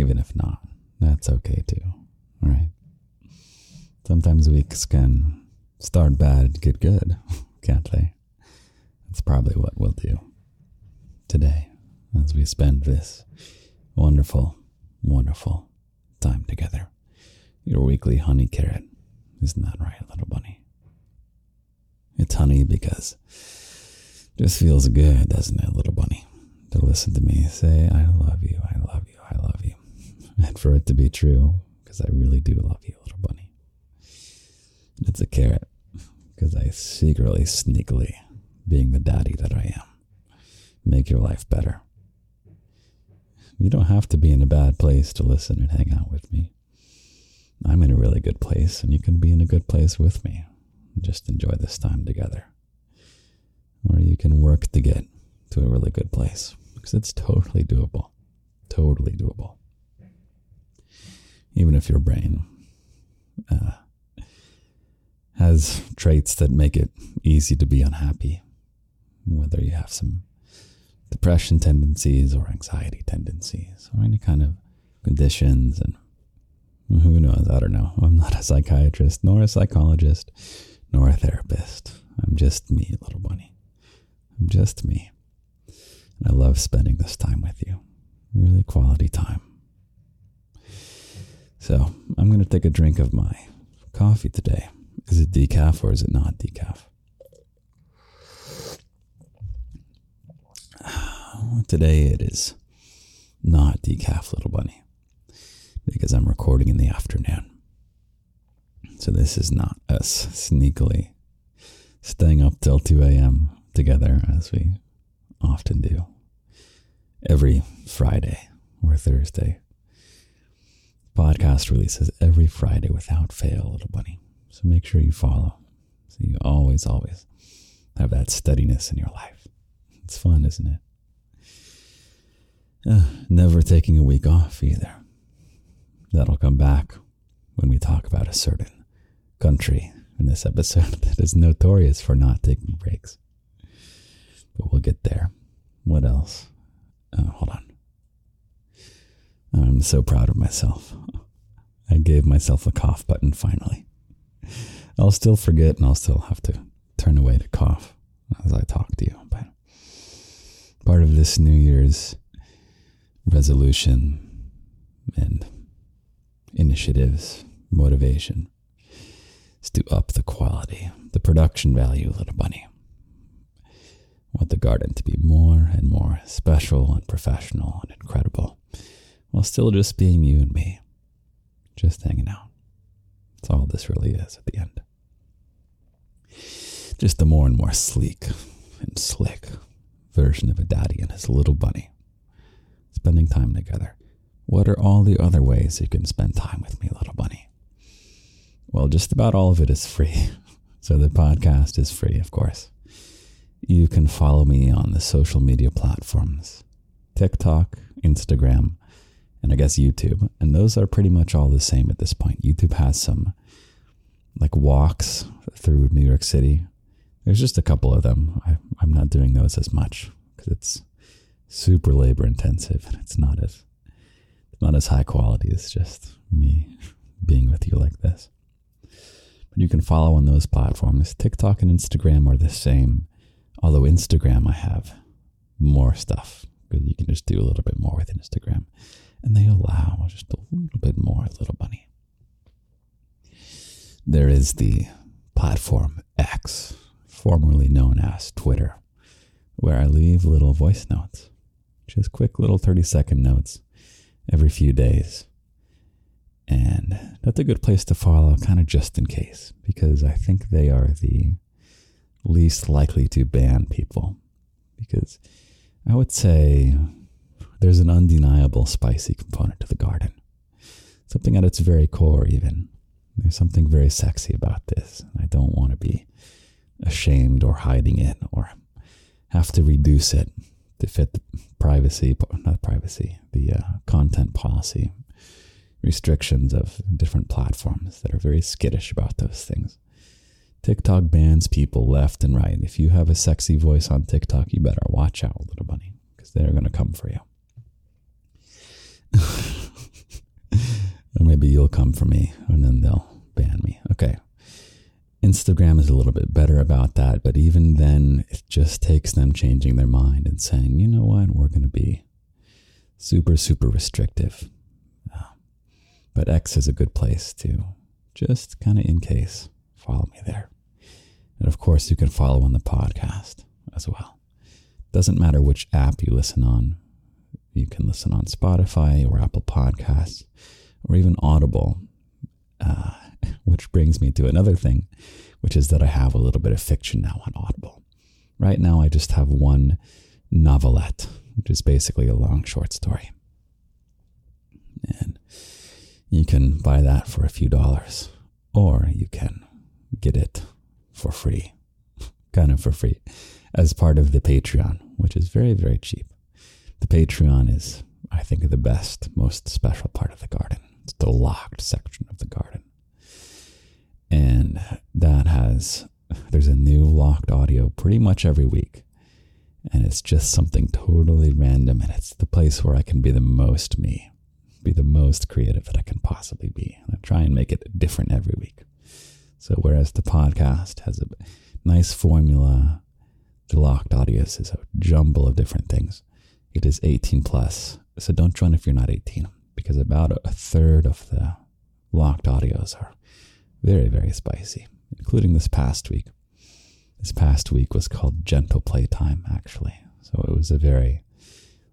even if not, that's okay too, right? Sometimes weeks can start bad, get good, can't they? That's probably what we'll do today as we spend this wonderful, wonderful time together. Your weekly honey carrot. Isn't that right, little bunny? It's honey because it just feels good, doesn't it, little bunny? To listen to me say, I love you, I love you, I love you. And for it to be true, because I really do love you, little bunny. It's a carrot, because I secretly, sneakily, being the daddy that I am, make your life better. You don't have to be in a bad place to listen and hang out with me. I'm in a really good place, and you can be in a good place with me. Just enjoy this time together. Or you can work to get to a really good place, because it's totally doable. Totally doable. Even if your brain uh, has traits that make it easy to be unhappy, whether you have some depression tendencies or anxiety tendencies or any kind of conditions and who knows? I don't know. I'm not a psychiatrist nor a psychologist nor a therapist. I'm just me little bunny. I'm just me. And i love spending this time with you. Really quality time so i'm going to take a drink of my coffee today is it decaf or is it not decaf Today it is not decaf little bunny because I'm recording in the afternoon. So this is not us sneakily staying up till 2 a.m. together as we often do every Friday or Thursday. Podcast releases every Friday without fail, little bunny. So make sure you follow. So you always, always have that steadiness in your life. It's fun, isn't it? Uh, never taking a week off either. That'll come back when we talk about a certain country in this episode that is notorious for not taking breaks. But we'll get there. What else? Oh, hold on. I'm so proud of myself. I gave myself a cough button finally. I'll still forget and I'll still have to turn away to cough as I talk to you. But part of this New Year's resolution and initiatives, motivation is to up the quality, the production value, little bunny. I want the garden to be more and more special and professional and incredible, while still just being you and me, just hanging out. That's all this really is at the end. Just the more and more sleek and slick version of a daddy and his little bunny spending time together. What are all the other ways you can spend time with me, little bunny? Well, just about all of it is free. So the podcast is free, of course. You can follow me on the social media platforms TikTok, Instagram, and I guess YouTube. And those are pretty much all the same at this point. YouTube has some like walks through New York City. There's just a couple of them. I, I'm not doing those as much because it's super labor intensive and it's not as it's not as high quality as just me being with you like this. But you can follow on those platforms. TikTok and Instagram are the same, although Instagram I have more stuff because you can just do a little bit more with Instagram, and they allow just a little bit more, little bunny. There is the platform X, formerly known as Twitter, where I leave little voice notes just quick little 30 second notes every few days. And that's a good place to follow, kind of just in case, because I think they are the least likely to ban people. Because I would say there's an undeniable spicy component to the garden. Something at its very core, even. There's something very sexy about this. I don't want to be ashamed or hiding it or have to reduce it to fit the privacy, not privacy, the uh, content policy restrictions of different platforms that are very skittish about those things. TikTok bans people left and right. If you have a sexy voice on TikTok, you better watch out, little bunny, because they're going to come for you. or maybe you'll come for me and then they'll ban me. Okay. Instagram is a little bit better about that, but even then, it just takes them changing their mind and saying, you know what, we're going to be super, super restrictive. Uh, but X is a good place to just kind of in case follow me there. And of course, you can follow on the podcast as well. Doesn't matter which app you listen on. You can listen on Spotify or Apple Podcasts or even Audible. Uh, which brings me to another thing, which is that I have a little bit of fiction now on Audible. Right now, I just have one novelette, which is basically a long short story. And you can buy that for a few dollars, or you can get it for free, kind of for free, as part of the Patreon, which is very, very cheap. The Patreon is, I think, the best, most special part of the garden. It's the locked section of the garden. And that has there's a new locked audio pretty much every week. And it's just something totally random. And it's the place where i can be the most me be the most creative that i can possibly be. And i try and make it different every week. So whereas the podcast has a nice formula the locked audios is a jumble of different things it is 18 plus so don't join if you're not 18 because about a third of the locked audios are very, very spicy, including this past week. This past week was called Gentle Playtime, actually. So it was a very,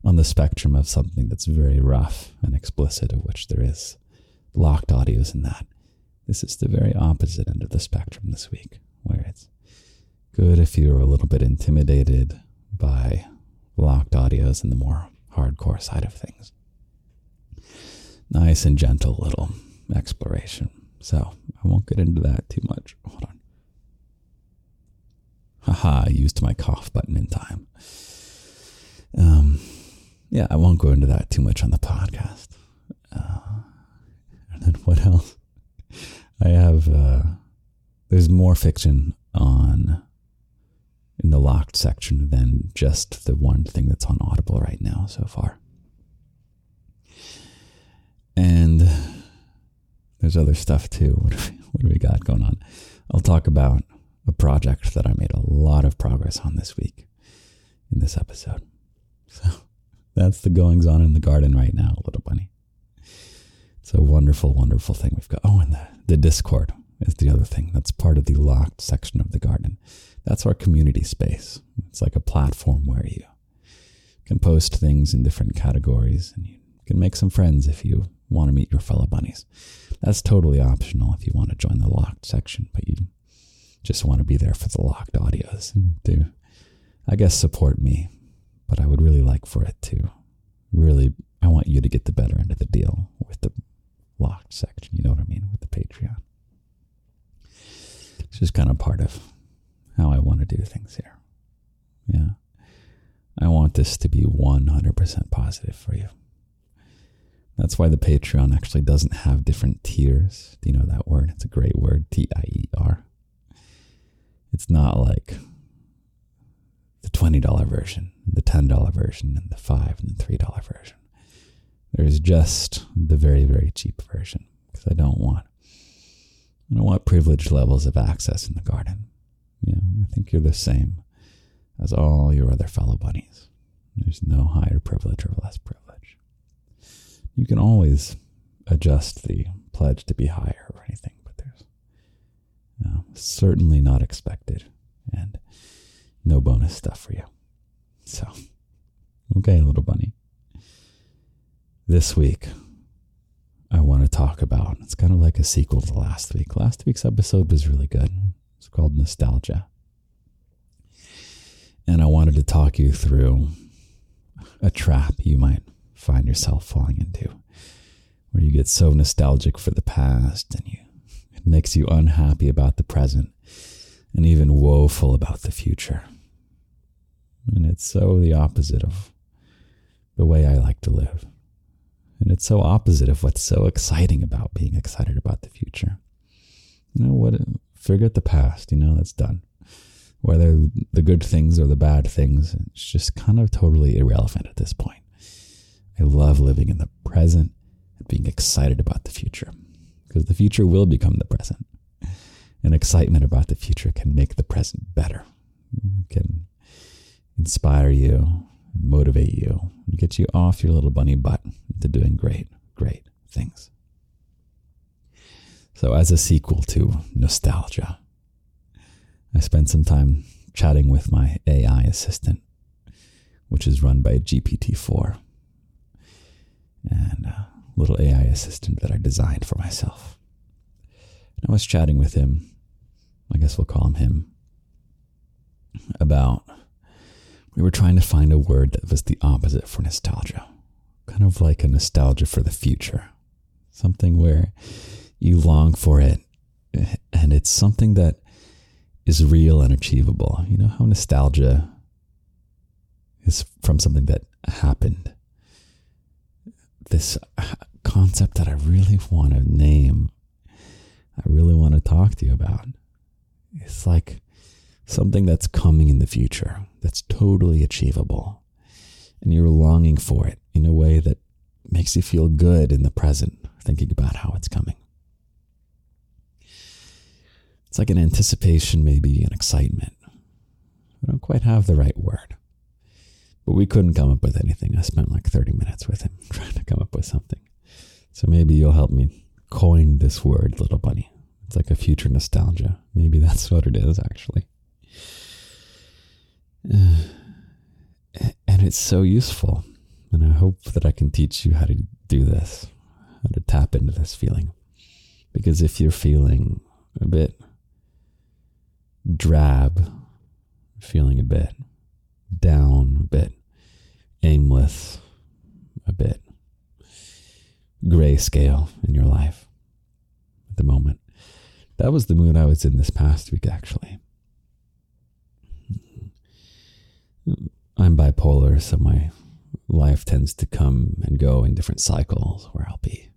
on the spectrum of something that's very rough and explicit, of which there is locked audios in that. This is the very opposite end of the spectrum this week, where it's good if you're a little bit intimidated by locked audios and the more hardcore side of things. Nice and gentle little exploration. So I won't get into that too much. Hold on. Haha, I used my cough button in time. Um, yeah, I won't go into that too much on the podcast. Uh, and then what else? I have, uh, there's more fiction on in the locked section than just the one thing that's on Audible right now so far. And there's other stuff too. What do, we, what do we got going on? I'll talk about a project that I made a lot of progress on this week in this episode. So that's the goings on in the garden right now, little bunny. It's a wonderful, wonderful thing we've got. Oh, and the, the Discord is the other thing. That's part of the locked section of the garden. That's our community space. It's like a platform where you can post things in different categories and you can make some friends if you want to meet your fellow bunnies. That's totally optional if you want to join the locked section, but you just want to be there for the locked audios and to, I guess, support me. But I would really like for it to really, I want you to get the better end of the deal with the locked section. You know what I mean? With the Patreon. It's just kind of part of how I want to do things here. Yeah. I want this to be 100% positive for you. That's why the Patreon actually doesn't have different tiers. Do you know that word? It's a great word, T I E R. It's not like the $20 version, the $10 version, and the 5 and the $3 version. There's just the very, very cheap version because I don't want I don't want privileged levels of access in the garden. Know, I think you're the same as all your other fellow bunnies. There's no higher privilege or less privilege. You can always adjust the pledge to be higher or anything, but there's uh, certainly not expected and no bonus stuff for you. So, okay, little bunny. This week, I want to talk about it's kind of like a sequel to last week. Last week's episode was really good. It's called Nostalgia. And I wanted to talk you through a trap you might find yourself falling into, where you get so nostalgic for the past and you it makes you unhappy about the present and even woeful about the future. And it's so the opposite of the way I like to live. And it's so opposite of what's so exciting about being excited about the future. You know what? Forget the past, you know, that's done. Whether the good things or the bad things, it's just kind of totally irrelevant at this point. I love living in the present and being excited about the future because the future will become the present. And excitement about the future can make the present better, can inspire you, and motivate you, and get you off your little bunny butt into doing great, great things. So, as a sequel to nostalgia, I spent some time chatting with my AI assistant, which is run by GPT 4, and a little AI assistant that I designed for myself. And I was chatting with him, I guess we'll call him him, about we were trying to find a word that was the opposite for nostalgia, kind of like a nostalgia for the future, something where you long for it and it's something that is real and achievable. You know how nostalgia is from something that happened. This uh, concept that I really want to name, I really want to talk to you about. It's like something that's coming in the future, that's totally achievable. And you're longing for it in a way that makes you feel good in the present, thinking about how it's coming. It's like an anticipation, maybe an excitement. I don't quite have the right word. But we couldn't come up with anything. I spent like 30 minutes with him trying to come up with something. So maybe you'll help me coin this word, little bunny. It's like a future nostalgia. Maybe that's what it is, actually. And it's so useful. And I hope that I can teach you how to do this, how to tap into this feeling. Because if you're feeling a bit drab, feeling a bit down, a bit aimless, a bit grayscale in your life at the moment. That was the mood I was in this past week, actually. I'm bipolar, so my life tends to come and go in different cycles where I'll be.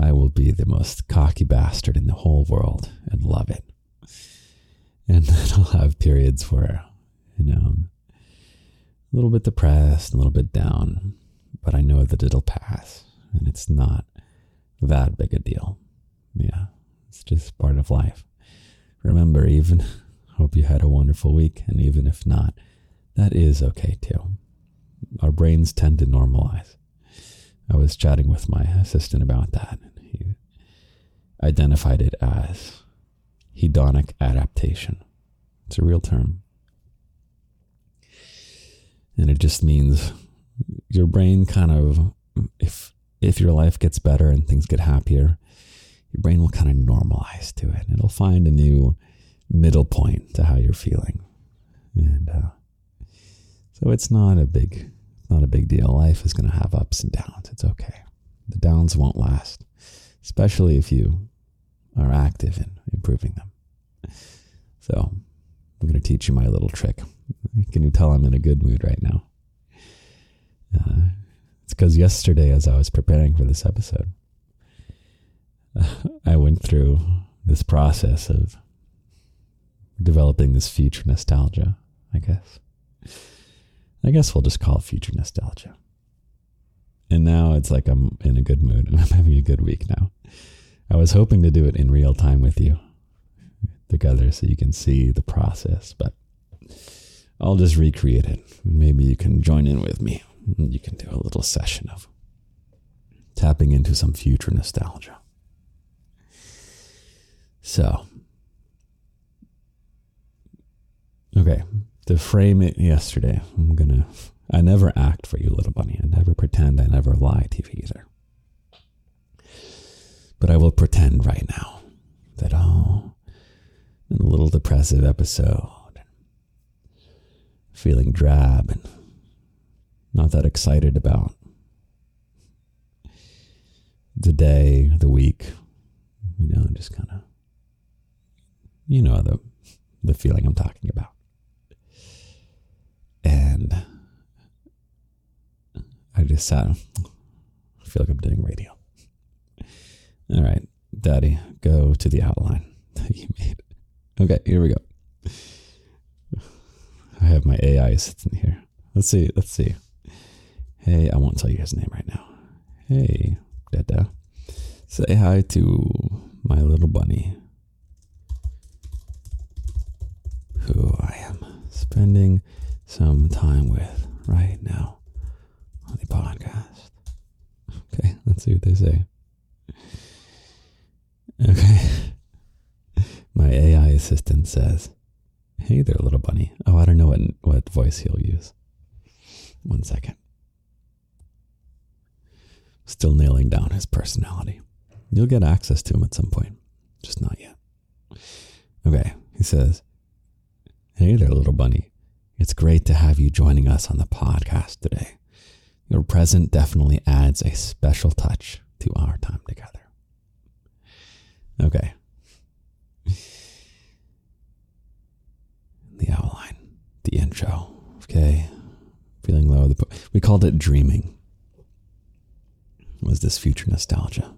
I will be the most cocky bastard in the whole world and love it. And then I'll have periods where, you know, I'm a little bit depressed, a little bit down, but I know that it'll pass and it's not that big a deal. Yeah, it's just part of life. Remember, even hope you had a wonderful week, and even if not, that is okay too. Our brains tend to normalize. I was chatting with my assistant about that, and he identified it as hedonic adaptation. It's a real term. And it just means your brain kind of if if your life gets better and things get happier, your brain will kind of normalize to it. It'll find a new middle point to how you're feeling. And uh, so it's not a big not a big deal. Life is going to have ups and downs. It's okay. The downs won't last, especially if you are active in improving them. So I'm going to teach you my little trick. Can you tell I'm in a good mood right now? Uh, it's because yesterday, as I was preparing for this episode, I went through this process of developing this future nostalgia, I guess. I guess we'll just call it future nostalgia. And now it's like I'm in a good mood and I'm having a good week now. I was hoping to do it in real time with you together so you can see the process, but I'll just recreate it. Maybe you can join in with me. You can do a little session of tapping into some future nostalgia. So, okay, to frame it yesterday, I'm gonna. I never act for you, little bunny. I never pretend. I never lie to you either. But I will pretend right now that, oh, in a little depressive episode, feeling drab and not that excited about the day, the week, you know, and just kind of, you know, the the feeling I'm talking about. And I just sat, I feel like I'm doing radio. All right, Daddy, go to the outline that you made. Okay, here we go. I have my AI assistant here. Let's see. Let's see. Hey, I won't tell you his name right now. Hey, Dada. Say hi to my little bunny. Who I am spending some time with right now on the podcast. Okay, let's see what they say. Okay. My AI assistant says, Hey there, little bunny. Oh, I don't know what, what voice he'll use. One second. Still nailing down his personality. You'll get access to him at some point, just not yet. Okay, he says, Hey there, little bunny. It's great to have you joining us on the podcast today. Your present definitely adds a special touch to our time together. Okay, the outline, the intro. Okay, feeling low. We called it dreaming. Was this future nostalgia?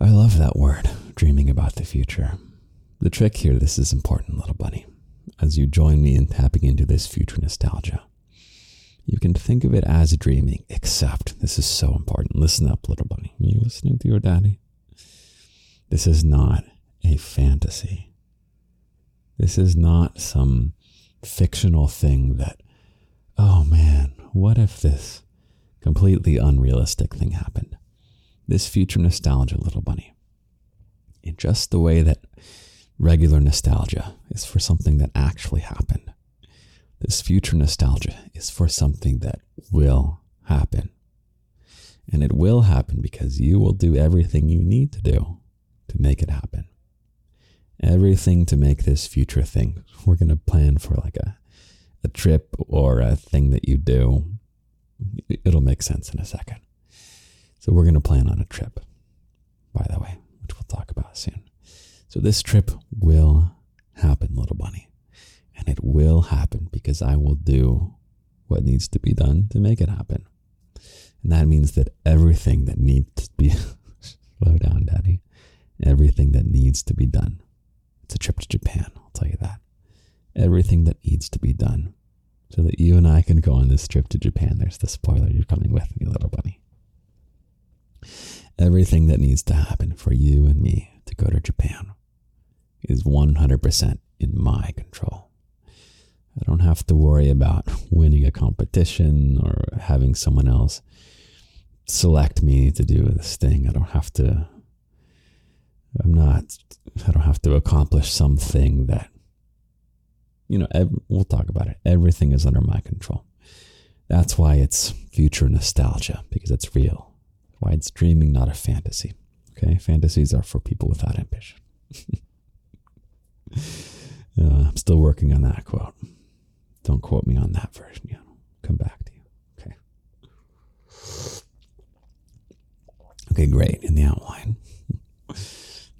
I love that word, dreaming about the future. The trick here, this is important, little bunny. As you join me in tapping into this future nostalgia, you can think of it as dreaming, except this is so important. Listen up, little bunny. Are you listening to your daddy? This is not a fantasy. This is not some fictional thing that, oh man, what if this completely unrealistic thing happened? This future nostalgia, little bunny. In just the way that regular nostalgia is for something that actually happened. This future nostalgia is for something that will happen. And it will happen because you will do everything you need to do to make it happen everything to make this future thing. We're going to plan for like a, a trip or a thing that you do. It'll make sense in a second. So we're going to plan on a trip, by the way, which we'll talk about soon. So this trip will happen, little bunny. And it will happen because I will do what needs to be done to make it happen. And that means that everything that needs to be, slow down, daddy, everything that needs to be done it's a trip to Japan, I'll tell you that. Everything that needs to be done so that you and I can go on this trip to Japan. There's the spoiler, you're coming with me, little bunny. Everything that needs to happen for you and me to go to Japan is 100% in my control. I don't have to worry about winning a competition or having someone else select me to do this thing. I don't have to I'm not, I don't have to accomplish something that, you know, ev- we'll talk about it. Everything is under my control. That's why it's future nostalgia, because it's real. Why it's dreaming, not a fantasy. Okay. Fantasies are for people without ambition. uh, I'm still working on that quote. Don't quote me on that version come back to you. Okay. Okay, great. In the outline.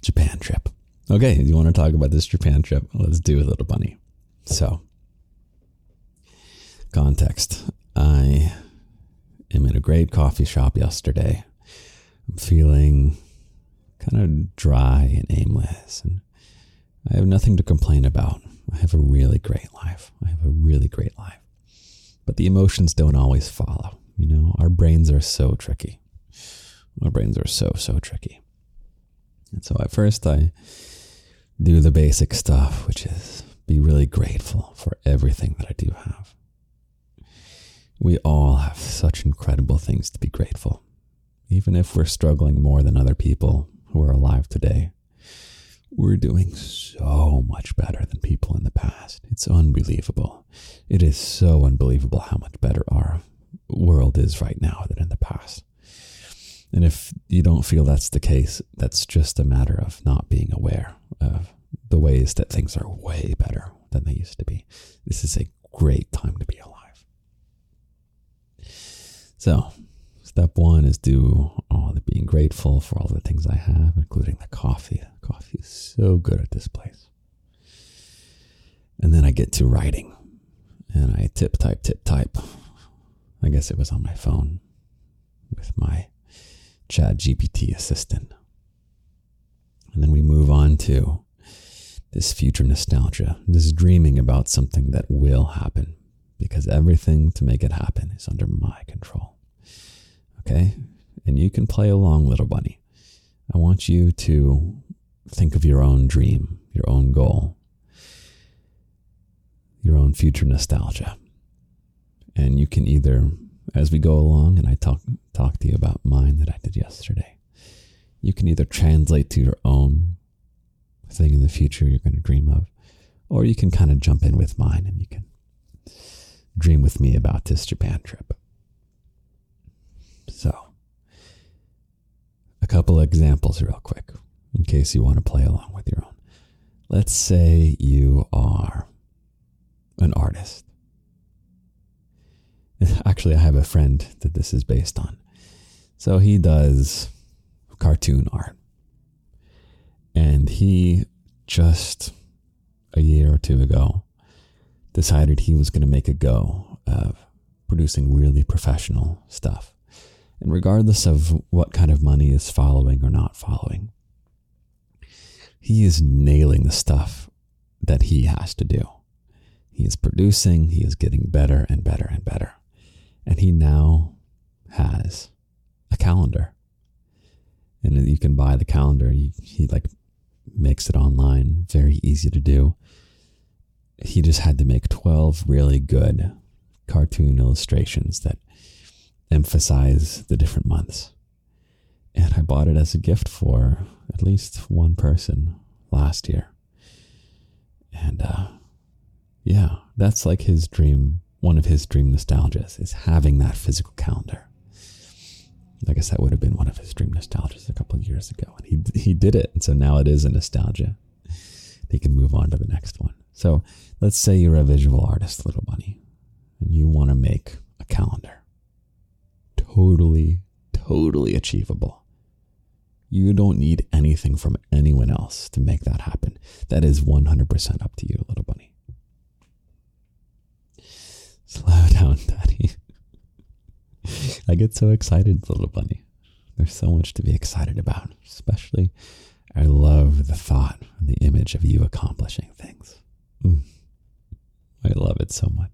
Japan trip. Okay, you want to talk about this Japan trip? Let's do a little bunny. So, context. I am in a great coffee shop yesterday. I'm feeling kind of dry and aimless, and I have nothing to complain about. I have a really great life. I have a really great life. But the emotions don't always follow. You know, our brains are so tricky. Our brains are so, so tricky. And so at first I do the basic stuff, which is be really grateful for everything that I do have. We all have such incredible things to be grateful. Even if we're struggling more than other people who are alive today, we're doing so much better than people in the past. It's unbelievable. It is so unbelievable how much better our world is right now than in the past. And if you don't feel that's the case, that's just a matter of not being aware of the ways that things are way better than they used to be. This is a great time to be alive. So, step one is do all the being grateful for all the things I have, including the coffee. Coffee is so good at this place. And then I get to writing and I tip type, tip type. I guess it was on my phone with my Chat GPT assistant. And then we move on to this future nostalgia, this dreaming about something that will happen, because everything to make it happen is under my control. Okay? And you can play along, little bunny. I want you to think of your own dream, your own goal, your own future nostalgia. And you can either, as we go along, and I talk talk to you about mine that I did yesterday, you can either translate to your own thing in the future you're going to dream of, or you can kind of jump in with mine and you can dream with me about this Japan trip. So, a couple examples, real quick, in case you want to play along with your own. Let's say you are an artist. Actually, I have a friend that this is based on. So he does cartoon art. And he just a year or two ago decided he was going to make a go of producing really professional stuff. And regardless of what kind of money is following or not following, he is nailing the stuff that he has to do. He is producing, he is getting better and better and better. And he now has a calendar. And you can buy the calendar. He, he like makes it online, very easy to do. He just had to make 12 really good cartoon illustrations that emphasize the different months. And I bought it as a gift for at least one person last year. And uh, yeah, that's like his dream, one of his dream nostalgias is having that physical calendar. I guess that would have been one of his dream nostalgias a couple of years ago. And he, he did it. And so now it is a nostalgia. He can move on to the next one. So let's say you're a visual artist, little bunny, and you want to make a calendar totally, totally achievable. You don't need anything from anyone else to make that happen. That is 100% up to you, little bunny. Slow down, daddy. I get so excited, little bunny. There's so much to be excited about, especially I love the thought and the image of you accomplishing things. Mm. I love it so much.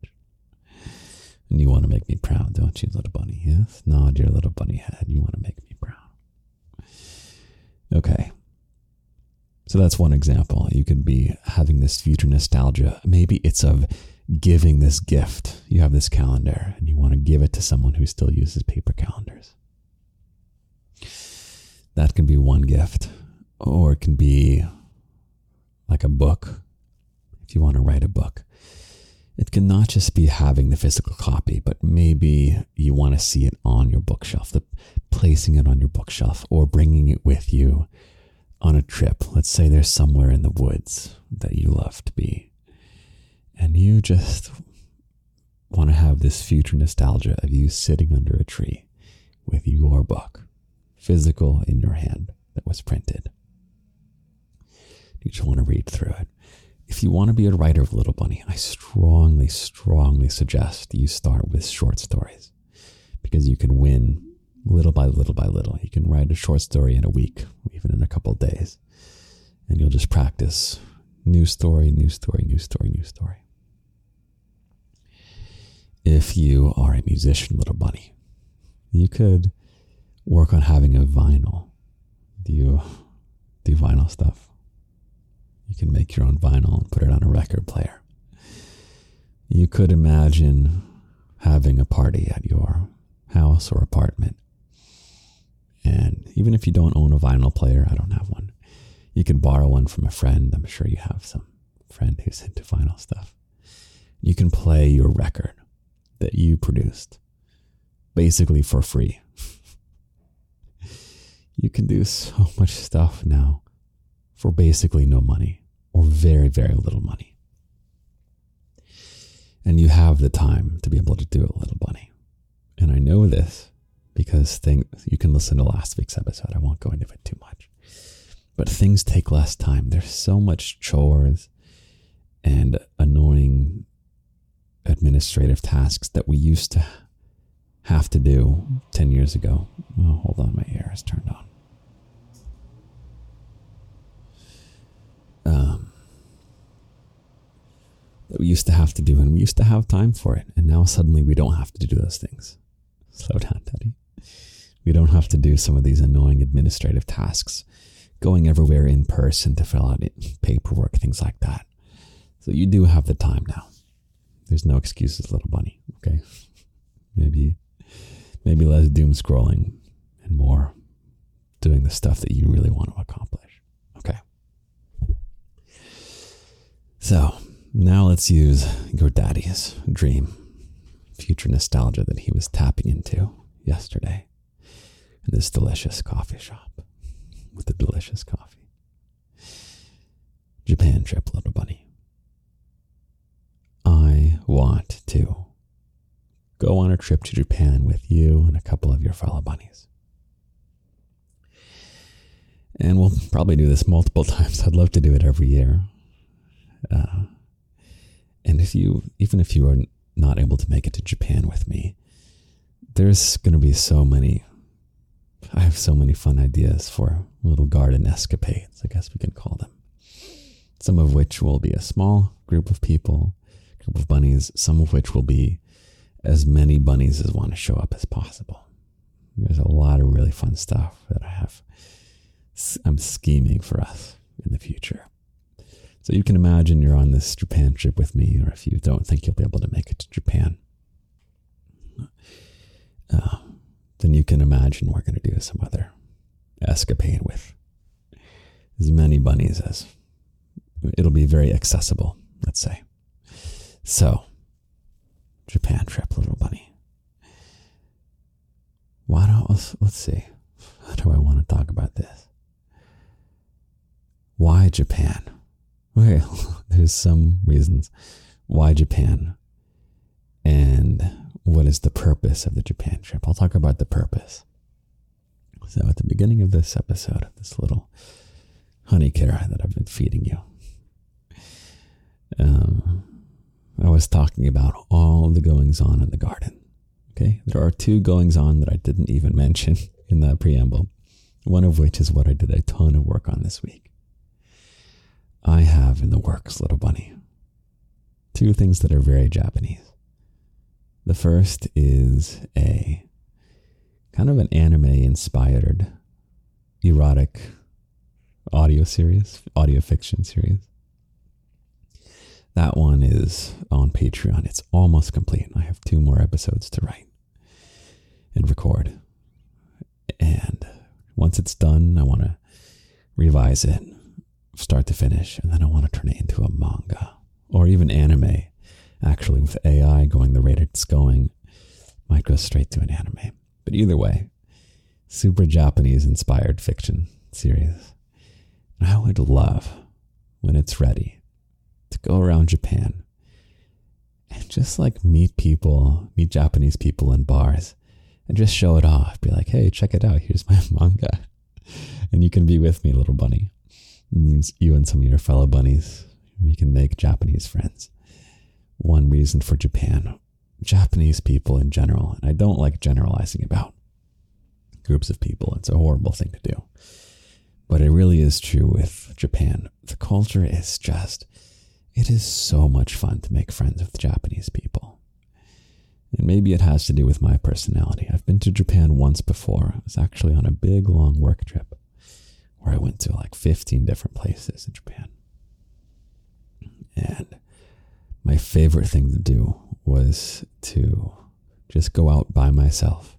And you want to make me proud, don't you, little bunny? Yes? Nod your little bunny head. You want to make me proud. Okay. So that's one example. You could be having this future nostalgia. Maybe it's of giving this gift. You have this calendar and you want to give it to someone who still uses paper calendars. That can be one gift. Or it can be like a book. If you want to write a book, it can not just be having the physical copy, but maybe you want to see it on your bookshelf, the placing it on your bookshelf or bringing it with you on a trip. Let's say there's somewhere in the woods that you love to be. And you just want to have this future nostalgia of you sitting under a tree with your book, physical in your hand that was printed. You just want to read through it if you want to be a writer of Little Bunny, I strongly, strongly suggest you start with short stories because you can win little by little by little. You can write a short story in a week, even in a couple days, and you'll just practice new story, new story, new story, new story. If you are a musician, Little Bunny, you could work on having a vinyl. Do you do vinyl stuff? You can make your own vinyl and put it on a record player. You could imagine having a party at your house or apartment. And even if you don't own a vinyl player, I don't have one. You can borrow one from a friend. I'm sure you have some friend who's into vinyl stuff. You can play your record that you produced basically for free. you can do so much stuff now for basically no money or very, very little money. And you have the time to be able to do it, little bunny. And I know this because things, you can listen to last week's episode. I won't go into it too much. But things take less time. There's so much chores and annoying administrative tasks that we used to have to do 10 years ago. Oh, hold on, my air is turned on. Um, that we used to have to do, and we used to have time for it. And now suddenly we don't have to do those things. Slow down, Teddy. We don't have to do some of these annoying administrative tasks, going everywhere in person to fill out paperwork, things like that. So you do have the time now. There's no excuses, little bunny. Okay, maybe, maybe less doom scrolling and more doing the stuff that you really want to accomplish. Okay. So now let's use your daddy's dream, future nostalgia that he was tapping into yesterday in this delicious coffee shop with the delicious coffee. Japan trip, little bunny. I want to go on a trip to Japan with you and a couple of your fellow bunnies. And we'll probably do this multiple times. I'd love to do it every year. Uh, and if you, even if you are not able to make it to Japan with me, there's going to be so many. I have so many fun ideas for little garden escapades, I guess we can call them. Some of which will be a small group of people, a group of bunnies, some of which will be as many bunnies as want to show up as possible. There's a lot of really fun stuff that I have. I'm scheming for us in the future. So you can imagine you're on this Japan trip with me, or if you don't think you'll be able to make it to Japan, uh, then you can imagine we're going to do some other escapade with as many bunnies as it'll be very accessible, let's say. So, Japan trip, little bunny. Why don't let's, let's see. How do I want to talk about this? Why Japan? Well, there's some reasons why Japan what is the purpose of the Japan trip. I'll talk about the purpose. So, at the beginning of this episode, this little honey carrot that I've been feeding you, um, I was talking about all the goings on in the garden. Okay, there are two goings on that I didn't even mention in that preamble, one of which is what I did a ton of work on this week. I have in the works, little bunny. Two things that are very Japanese. The first is a kind of an anime inspired erotic audio series, audio fiction series. That one is on Patreon. It's almost complete. I have two more episodes to write and record. And once it's done, I want to revise it start to finish, and then I want to turn it into a manga or even anime. Actually, with AI going the rate it's going, might go straight to an anime. But either way, super Japanese inspired fiction series. And I would love, when it's ready, to go around Japan and just like meet people, meet Japanese people in bars and just show it off. Be like, hey, check it out. Here's my manga. And you can be with me, little bunny you and some of your fellow bunnies, we can make Japanese friends. One reason for Japan, Japanese people in general, and I don't like generalizing about groups of people. It's a horrible thing to do. But it really is true with Japan. The culture is just, it is so much fun to make friends with Japanese people. And maybe it has to do with my personality. I've been to Japan once before. I was actually on a big, long work trip where I went to like 15 different places in Japan. And my favorite thing to do was to just go out by myself,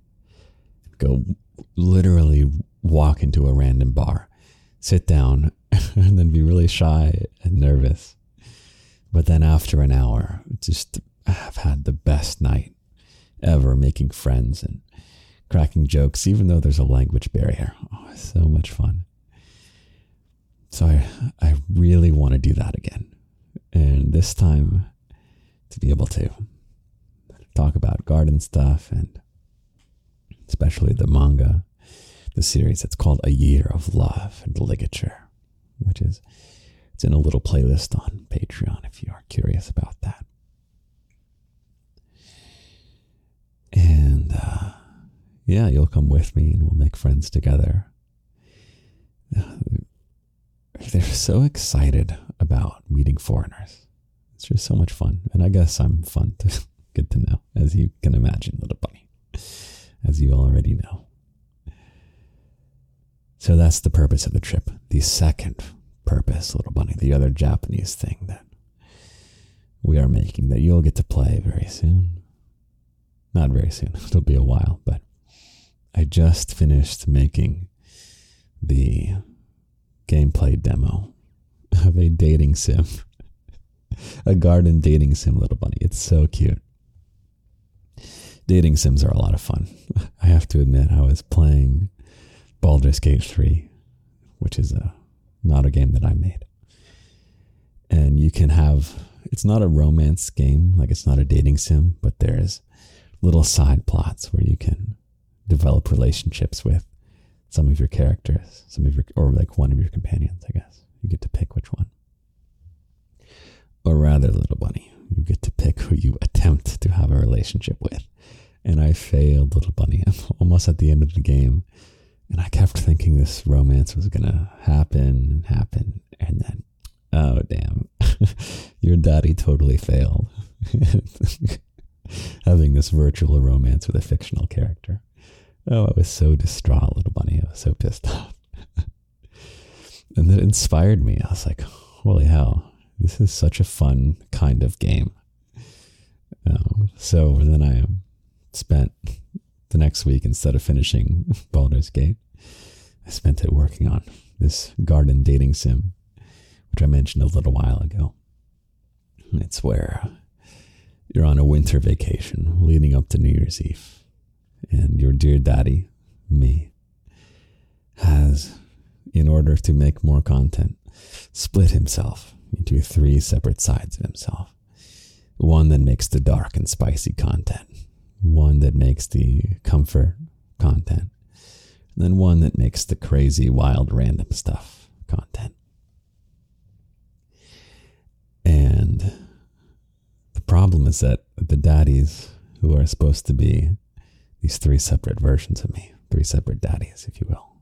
go literally walk into a random bar, sit down, and then be really shy and nervous. But then after an hour, just have had the best night ever making friends and cracking jokes, even though there's a language barrier. Oh, so much fun. So I, I really want to do that again. And this time to be able to talk about garden stuff and especially the manga, the series. It's called A Year of Love and Ligature, which is it's in a little playlist on Patreon if you are curious about that. And uh, yeah, you'll come with me and we'll make friends together they're so excited about meeting foreigners. It's just so much fun. And I guess I'm fun to get to know, as you can imagine, little bunny, as you already know. So that's the purpose of the trip. The second purpose, little bunny, the other Japanese thing that we are making that you'll get to play very soon. Not very soon, it'll be a while, but I just finished making the gameplay demo of a dating sim, a garden dating sim, little bunny. It's so cute. Dating sims are a lot of fun. I have to admit, I was playing Baldur's Gate 3, which is a, not a game that I made. And you can have, it's not a romance game, like it's not a dating sim, but there's little side plots where you can develop relationships with some of your characters, some of your, or like one of your companions, I guess. You get to pick which one. Or rather, little bunny, you get to pick who you attempt to have a relationship with. And I failed, little bunny. I'm almost at the end of the game. And I kept thinking this romance was going to happen and happen. And then, oh, damn. Your daddy totally failed. Having this virtual romance with a fictional character. Oh, I was so distraught, little bunny. I was so pissed off. and that inspired me. I was like, holy hell, this is such a fun kind of game. Um, so then I spent the next week, instead of finishing Baldur's Gate, I spent it working on this garden dating sim, which I mentioned a little while ago. It's where you're on a winter vacation leading up to New Year's Eve and your dear daddy, me, has, in order to make more content, split himself into three separate sides of himself. One that makes the dark and spicy content, one that makes the comfort content, and then one that makes the crazy, wild, random stuff content. And the problem is that the daddies who are supposed to be these three separate versions of me, three separate daddies, if you will,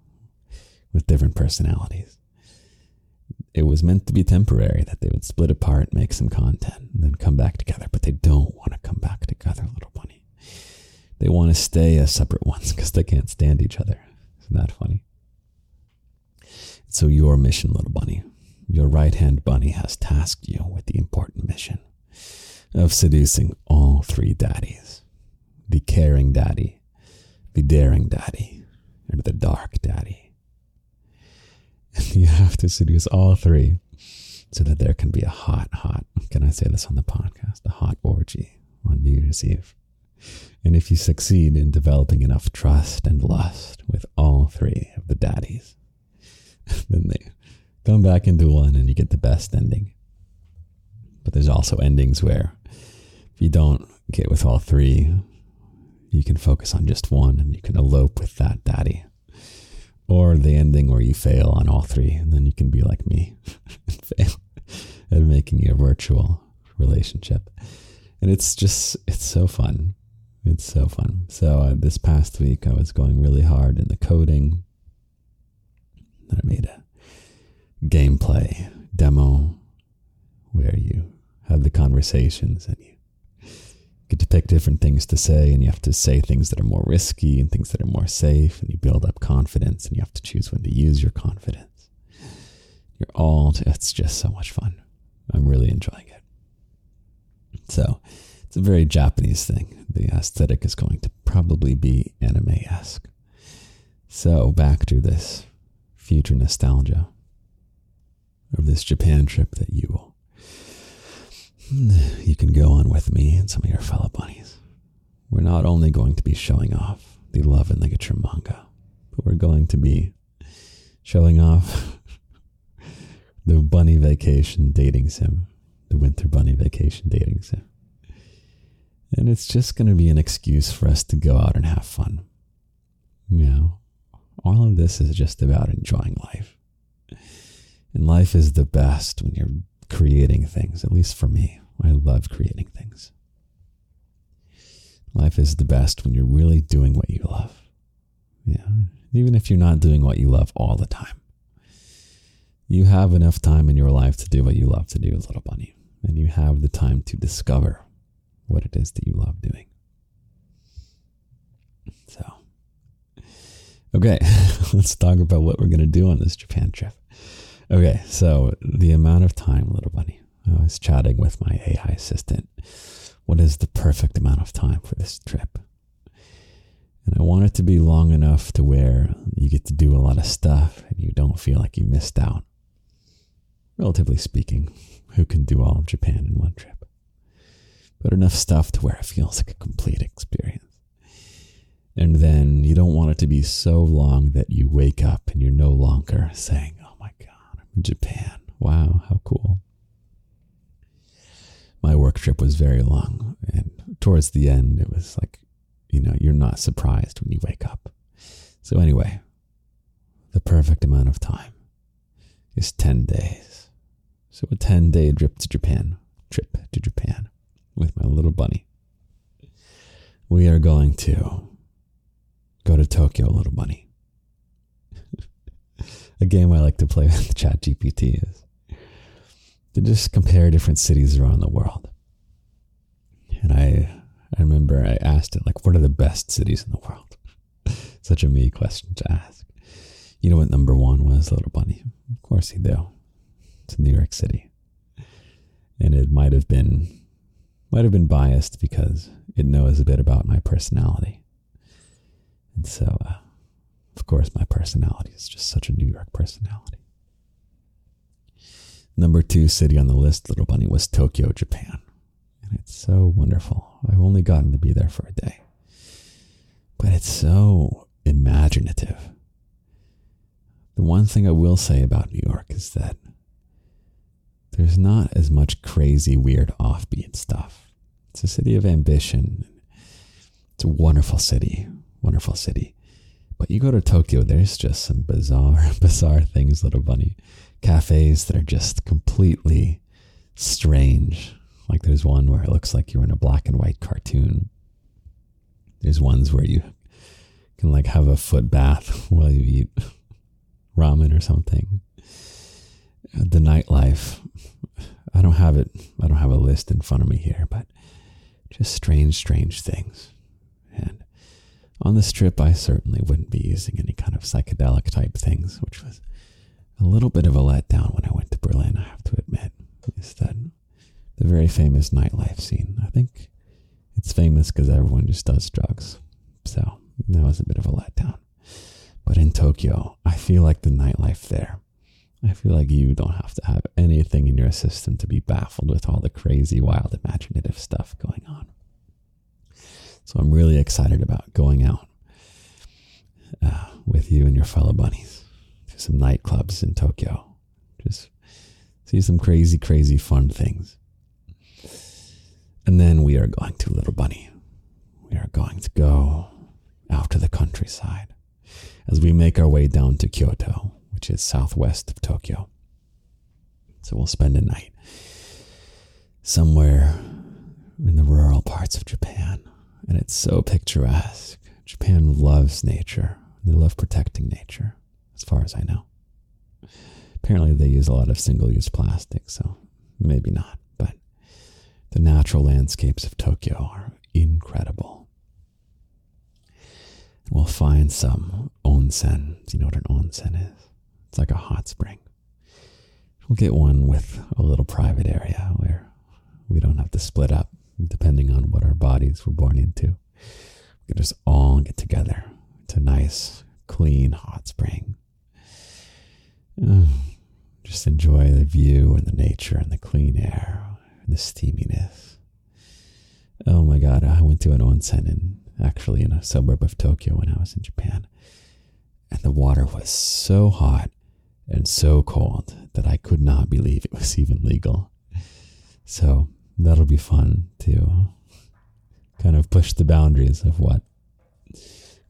with different personalities. It was meant to be temporary, that they would split apart, make some content, and then come back together, but they don't want to come back together, little bunny. They want to stay as separate ones because they can't stand each other. Isn't that funny? So, your mission, little bunny, your right hand bunny has tasked you with the important mission of seducing all three daddies the caring daddy, the daring daddy, or the dark daddy. And you have to seduce all three so that there can be a hot, hot, can I say this on the podcast? A hot orgy on New Year's Eve. And if you succeed in developing enough trust and lust with all three of the daddies, then they come back into one and you get the best ending. But there's also endings where if you don't get with all three, you can focus on just one and you can elope with that daddy. Or the ending where you fail on all three, and then you can be like me and fail at making a virtual relationship. And it's just, it's so fun. It's so fun. So uh, this past week, I was going really hard in the coding. I made a gameplay demo where you have the conversations and you to pick different things to say, and you have to say things that are more risky and things that are more safe, and you build up confidence, and you have to choose when to use your confidence. You're all, it's just so much fun. I'm really enjoying it. So, it's a very Japanese thing. The aesthetic is going to probably be anime esque. So, back to this future nostalgia of this Japan trip that you you can go on with me and some of your fellow bunnies. We're not only going to be showing off the Love and Ligature manga, but we're going to be showing off the bunny vacation dating sim, the winter bunny vacation dating sim. And it's just going to be an excuse for us to go out and have fun. You know, all of this is just about enjoying life. And life is the best when you're creating things, at least for me. I love creating things. Life is the best when you're really doing what you love. Yeah. Even if you're not doing what you love all the time. You have enough time in your life to do what you love to do, little bunny. and you have the time to discover what it is that you love doing. So, okay, let's talk about what we're going to do on this Japan trip. Okay, so the amount of time, little bunny. I was chatting with my AI assistant. What is the perfect amount of time for this trip? And I want it to be long enough to where you get to do a lot of stuff and you don't feel like you missed out. Relatively speaking, who can do all of Japan in one trip? But enough stuff to where it feels like a complete experience. And then you don't want it to be so long that you wake up and you're no longer saying, Oh my God, I'm in Japan. Wow, how cool. My work trip was very long. And towards the end, it was like, you know, you're not surprised when you wake up. So, anyway, the perfect amount of time is 10 days. So, a 10 day trip to Japan, trip to Japan with my little bunny. We are going to go to Tokyo, little bunny. A game I like to play with ChatGPT is to just compare different cities around the world. And I, I remember I asked it, like, what are the best cities in the world? Such a me question to ask. You know what number one was, little bunny? Of course you do. It's New York City. And it might have been might have been biased because it knows a bit about my personality. And so, uh, of course, my personality is just such a New York personality. Number two city on the list, Little Bunny, was Tokyo, Japan. And it's so wonderful. I've only gotten to be there for a day. But it's so imaginative. The one thing I will say about New York is that there's not as much crazy, weird, offbeat stuff. It's a city of ambition. It's a wonderful city, wonderful city. But you go to Tokyo, there's just some bizarre, bizarre things, little bunny. Cafes that are just completely strange. Like there's one where it looks like you're in a black and white cartoon. There's ones where you can like have a foot bath while you eat ramen or something. Uh, the nightlife. I don't have it. I don't have a list in front of me here, but just strange, strange things. And on this trip, I certainly wouldn't be using any kind of psychedelic type things, which was a little bit of a letdown when I went to Berlin, I have to admit. Is that the very famous nightlife scene? I think it's famous because everyone just does drugs. So that was a bit of a letdown. But in Tokyo, I feel like the nightlife there, I feel like you don't have to have anything in your system to be baffled with all the crazy, wild, imaginative stuff going on. So I'm really excited about going out uh, with you and your fellow bunnies to some nightclubs in Tokyo. Just see some crazy, crazy fun things. And then we are going to Little Bunny. We are going to go out to the countryside as we make our way down to Kyoto, which is southwest of Tokyo. So we'll spend a night somewhere in the rural parts of Japan. And it's so picturesque. Japan loves nature. They love protecting nature, as far as I know. Apparently, they use a lot of single use plastic, so maybe not. But the natural landscapes of Tokyo are incredible. We'll find some onsen. Do you know what an onsen is? It's like a hot spring. We'll get one with a little private area where we don't have to split up depending on what our bodies were born into. We can just all get together. It's a nice, clean, hot spring. Mm. Just enjoy the view and the nature and the clean air and the steaminess. Oh my god, I went to an onsen in actually in a suburb of Tokyo when I was in Japan. And the water was so hot and so cold that I could not believe it was even legal. So that'll be fun to kind of push the boundaries of what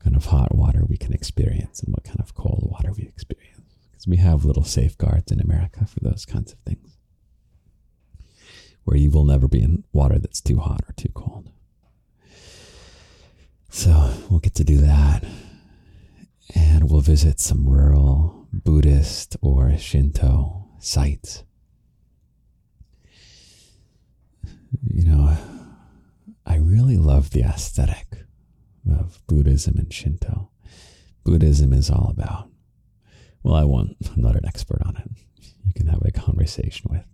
kind of hot water we can experience and what kind of cold water we experience. Because we have little safeguards in America for those kinds of things. Where you will never be in water that's too hot or too cold. So we'll get to do that. And we'll visit some rural Buddhist or Shinto sites. You know, I really love the aesthetic of Buddhism and Shinto. Buddhism is all about, well, I won't, I'm not an expert on it. You can have a conversation with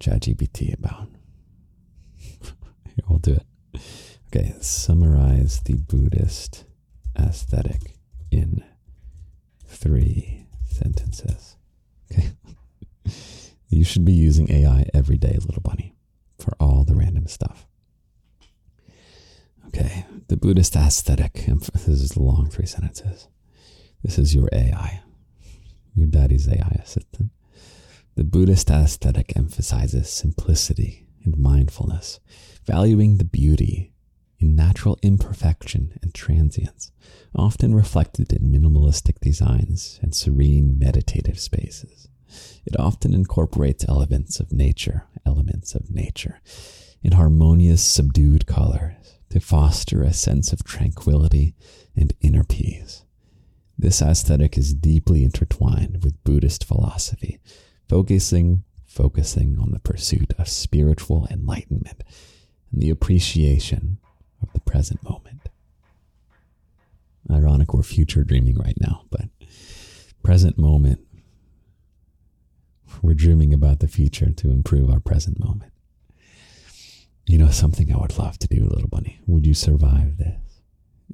ChatGPT about. Here, we'll do it. Okay, summarize the Buddhist aesthetic in three sentences. Okay. you should be using AI every day, little bunny, for all the random stuff. Okay, the Buddhist aesthetic. This is long three sentences. This is your AI, your daddy's AI assistant. The Buddhist aesthetic emphasizes simplicity and mindfulness, valuing the beauty in natural imperfection and transience, often reflected in minimalistic designs and serene meditative spaces. It often incorporates elements of nature, elements of nature, in harmonious, subdued colors to foster a sense of tranquility and inner peace. This aesthetic is deeply intertwined with Buddhist philosophy, focusing focusing on the pursuit of spiritual enlightenment and the appreciation of the present moment. Ironic we're future dreaming right now, but present moment we're dreaming about the future to improve our present moment. You know, something I would love to do, little bunny. Would you survive this?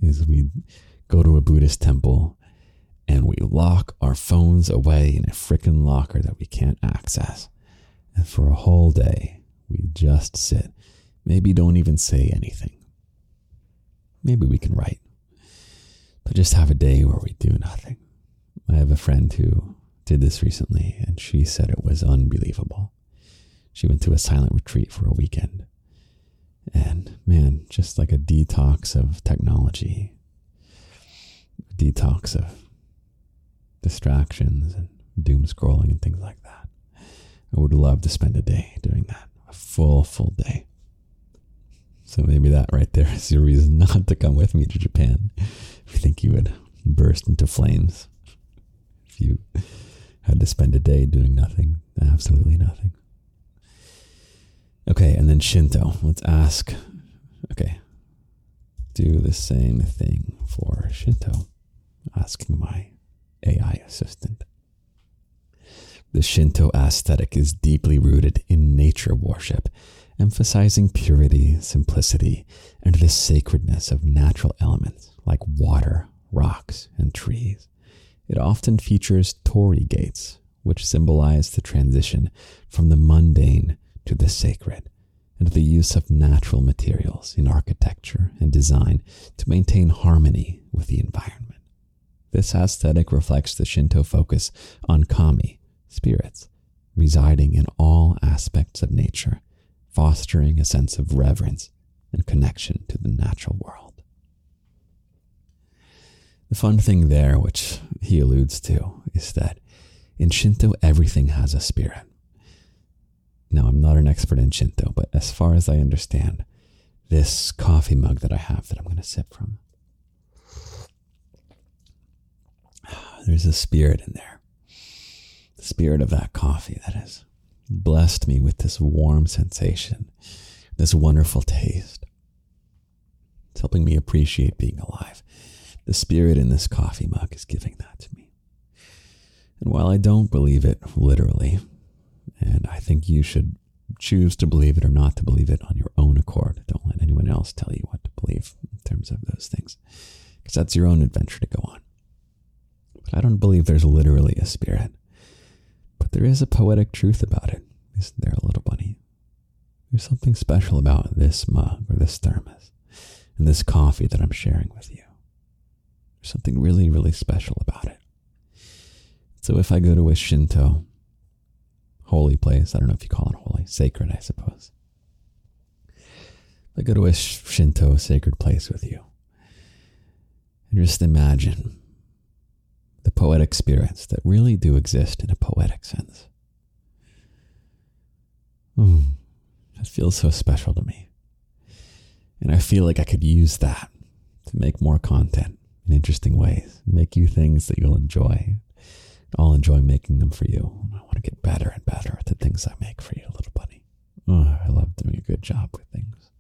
Is we go to a Buddhist temple and we lock our phones away in a freaking locker that we can't access. And for a whole day, we just sit. Maybe don't even say anything. Maybe we can write. But just have a day where we do nothing. I have a friend who did this recently, and she said it was unbelievable. She went to a silent retreat for a weekend and man, just like a detox of technology, detox of distractions and doom scrolling and things like that. I would love to spend a day doing that, a full, full day. So maybe that right there is your reason not to come with me to Japan. You think you would burst into flames if you had to spend a day doing nothing, absolutely nothing. Okay, and then Shinto. Let's ask. Okay. Do the same thing for Shinto. Asking my AI assistant. The Shinto aesthetic is deeply rooted in nature worship, emphasizing purity, simplicity, and the sacredness of natural elements like water, rocks, and trees. It often features torii gates, which symbolize the transition from the mundane to the sacred, and the use of natural materials in architecture and design to maintain harmony with the environment. This aesthetic reflects the Shinto focus on kami, spirits, residing in all aspects of nature, fostering a sense of reverence and connection to the natural world. The fun thing there, which he alludes to, is that in Shinto, everything has a spirit. Now, I'm not an expert in Shinto, but as far as I understand, this coffee mug that I have that I'm going to sip from, there's a spirit in there. The spirit of that coffee that has blessed me with this warm sensation, this wonderful taste. It's helping me appreciate being alive. The spirit in this coffee mug is giving that to me. And while I don't believe it literally, and I think you should choose to believe it or not to believe it on your own accord. Don't let anyone else tell you what to believe in terms of those things, because that's your own adventure to go on. But I don't believe there's literally a spirit. But there is a poetic truth about it, isn't there, little bunny? There's something special about this mug or this thermos and this coffee that I'm sharing with you. There's something really, really special about it. So if I go to a Shinto holy place. I don't know if you call it holy, sacred, I suppose. I go to a Shinto sacred place with you. And just imagine the poetic spirits that really do exist in a poetic sense. Mm, that feels so special to me. And I feel like I could use that to make more content in interesting ways, make you things that you'll enjoy, I'll enjoy making them for you. I want to get better and better at the things I make for you, little buddy. Oh, I love doing a good job with things.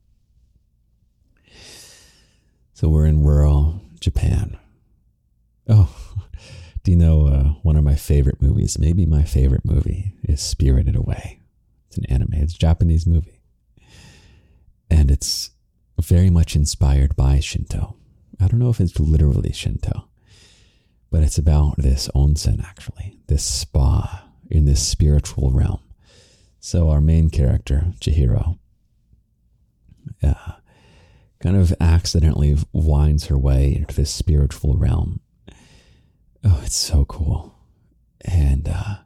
So we're in rural Japan. Oh, do you know uh, one of my favorite movies? Maybe my favorite movie is Spirited Away. It's an anime, it's a Japanese movie. And it's very much inspired by Shinto. I don't know if it's literally Shinto, but it's about this onsen, actually, this spa in this spiritual realm. So our main character, Chihiro, uh, kind of accidentally winds her way into this spiritual realm. Oh, it's so cool. And uh,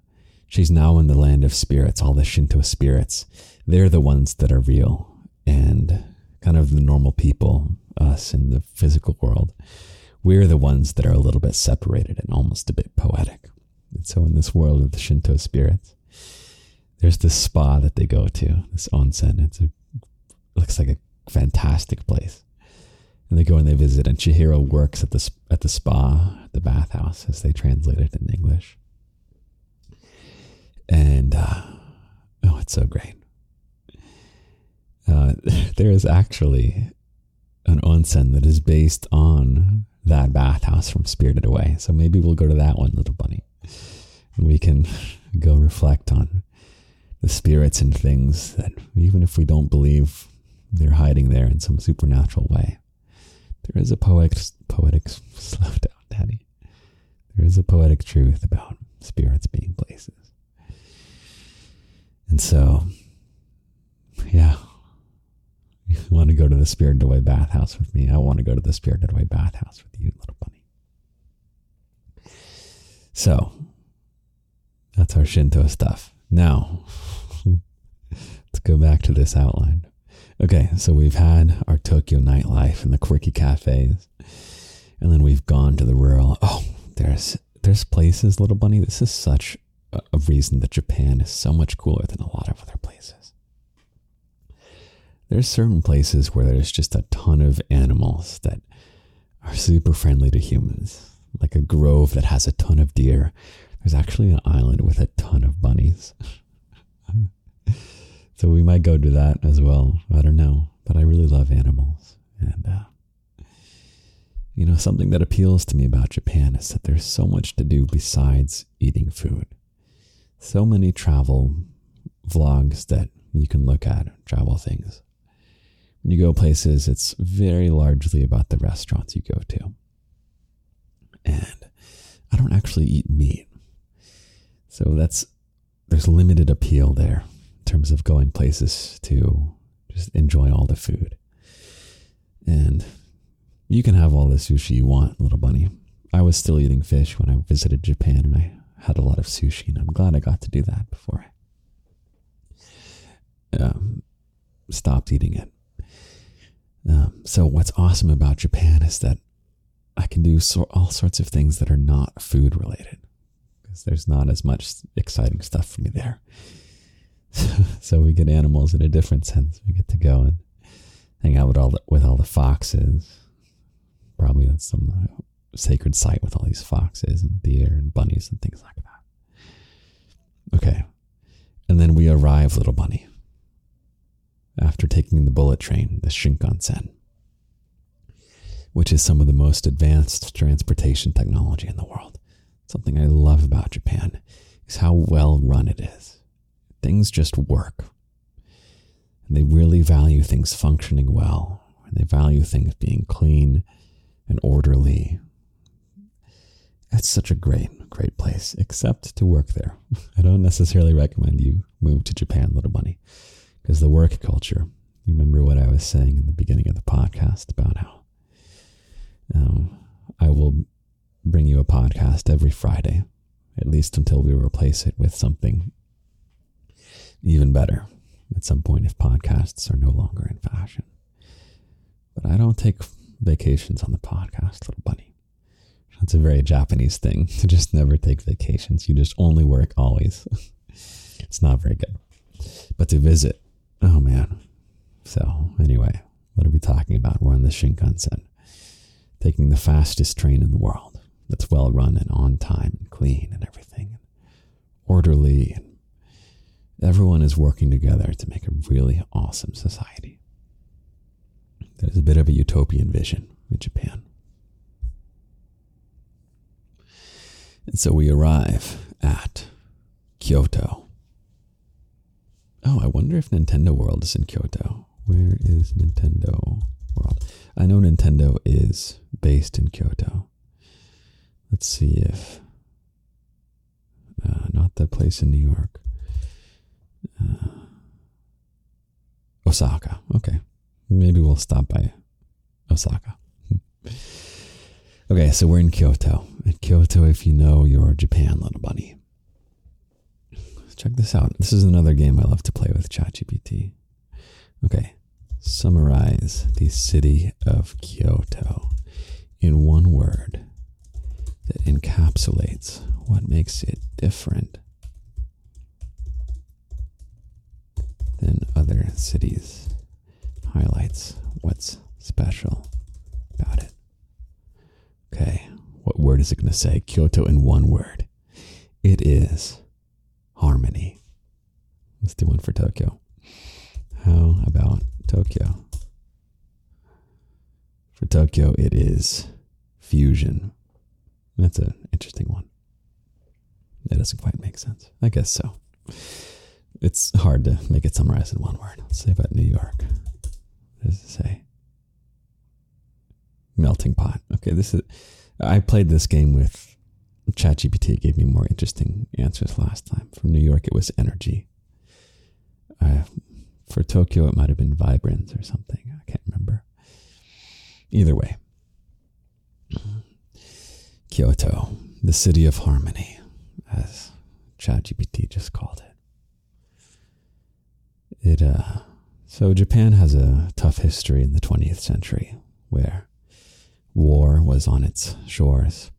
she's now in the land of spirits, all the Shinto spirits. They're the ones that are real. And kind of the normal people, us in the physical world, we're the ones that are a little bit separated and almost a bit poetic. And so, in this world of the Shinto spirits, there's this spa that they go to, this onsen. It's a, looks like a fantastic place. And they go and they visit, and Chihiro works at the at the spa, the bathhouse, as they translate it in English. And uh, oh, it's so great. Uh, there is actually an onsen that is based on that bathhouse from Spirited Away. So maybe we'll go to that one, little bunny. We can go reflect on the spirits and things that even if we don't believe they're hiding there in some supernatural way, there is a poetic, poetic, slow down, Daddy. There is a poetic truth about spirits being places. And so, yeah, you want to go to the Spirited Away bathhouse with me? I want to go to the Spirited Away bathhouse with you, little bunny. So, that's our Shinto stuff. Now, let's go back to this outline. Okay, so we've had our Tokyo nightlife and the quirky cafes, and then we've gone to the rural. Oh, there's there's places, little bunny. This is such a, a reason that Japan is so much cooler than a lot of other places. There's certain places where there's just a ton of animals that are super friendly to humans, like a grove that has a ton of deer. There's actually an island with a ton of bunnies. so we might go to that as well. I don't know, but I really love animals. And, uh, you know, something that appeals to me about Japan is that there's so much to do besides eating food. So many travel vlogs that you can look at, travel things when you go places, it's very largely about the restaurants you go to. And I don't actually eat meat. So that's, there's limited appeal there in terms of going places to just enjoy all the food. And you can have all the sushi you want, little bunny. I was still eating fish when I visited Japan and I had a lot of sushi, and I'm glad I got to do that before I um, stopped eating it. Um, so what's awesome about Japan is that I can do so, all sorts of things that are not food related because there's not as much exciting stuff for me there. so we get animals in a different sense. We get to go and hang out with all the, with all the foxes. Probably that's some uh, sacred site with all these foxes and deer and bunnies and things like that. Okay. And then we arrive, little bunny after taking the bullet train, the Shinkansen, which is some of the most advanced transportation technology in the world. Something I love about Japan is how well run it is. Things just work. And they really value things functioning well, and they value things being clean and orderly. It's such a great, great place, except to work there. I don't necessarily recommend you move to Japan, little bunny is the work culture. You remember what I was saying in the beginning of the podcast about how um, I will bring you a podcast every Friday, at least until we replace it with something even better at some point if podcasts are no longer in fashion. But I don't take vacations on the podcast, little bunny. That's a very Japanese thing to just never take vacations. You just only work always. it's not very good. But to visit Oh man. So anyway, what are we talking about? We're on the Shinkansen, taking the fastest train in the world that's well run and on time and clean and everything, orderly and everyone is working together to make a really awesome society. There's a bit of a utopian vision in Japan. And so we arrive at Kyoto. Oh, I wonder if Nintendo World is in Kyoto. Where is Nintendo World? I know Nintendo is based in Kyoto. Let's see if. Uh, not the place in New York. Uh, Osaka. Okay. Maybe we'll stop by Osaka. okay, so we're in Kyoto. Kyoto, if you know your Japan, little bunny. Check this out. This is another game I love to play with ChatGPT. Okay, summarize the city of Kyoto in one word that encapsulates what makes it different than other cities. Highlights what's special about it. Okay, what word is it going to say? Kyoto in one word. It is harmony. Let's do one for Tokyo. How about Tokyo? For Tokyo, it is fusion. That's an interesting one. That doesn't quite make sense. I guess so. It's hard to make it summarize in one word. Let's say about New York. What does it say? Melting pot. Okay, this is. I played this game with ChatGPT. Gave me more interesting answers last time. For New York, it was energy. Uh, for Tokyo, it might have been vibrance or something. I can't remember. Either way, Kyoto, the city of harmony, as ChatGPT just called it. It uh, so Japan has a tough history in the 20th century, where war was on its shores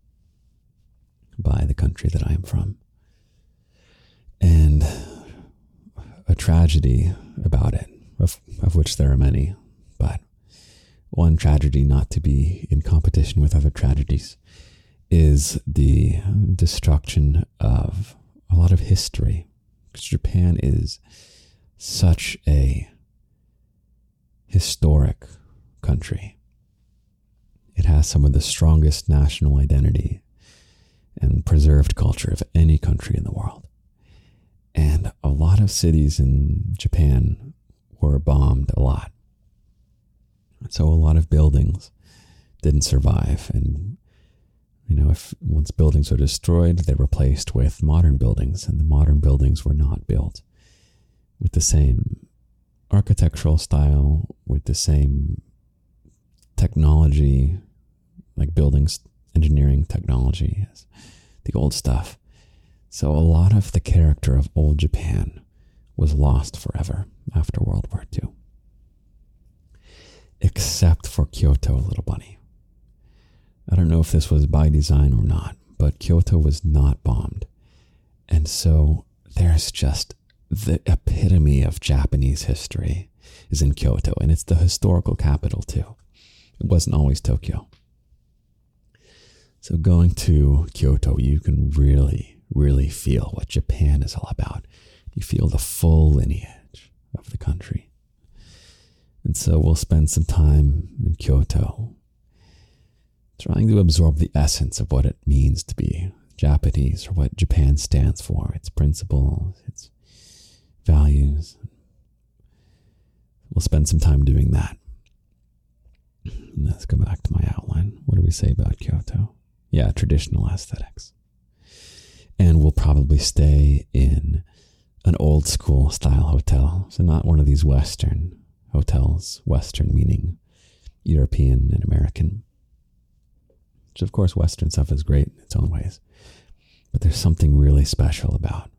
by the country that I am from, and a tragedy about it, of, of which there are many, but one tragedy not to be in competition with other tragedies is the destruction of a lot of history. Because Japan is such a historic country. It has some of the strongest national identity and preserved culture of any country in the world. And a lot of cities in Japan were bombed a lot. So a lot of buildings didn't survive. And, you know, if once buildings were destroyed, they were replaced with modern buildings. And the modern buildings were not built with the same architectural style, with the same technology, like buildings engineering technology as the old stuff. So a lot of the character of old Japan was lost forever after World War II. Except for Kyoto, little bunny. I don't know if this was by design or not, but Kyoto was not bombed. And so there's just the epitome of Japanese history is in Kyoto, and it's the historical capital too. It wasn't always Tokyo. So going to Kyoto, you can really really feel what Japan is all about. You feel the full lineage of the country. And so we'll spend some time in Kyoto trying to absorb the essence of what it means to be Japanese or what Japan stands for, its principles, its values. We'll spend some time doing that. Let's go back to my outline. What do we say about Kyoto? Yeah, traditional aesthetics and we'll probably stay in an old school style hotel. So, not one of these Western hotels, Western meaning European and American. Which, of course, Western stuff is great in its own ways. But there's something really special about,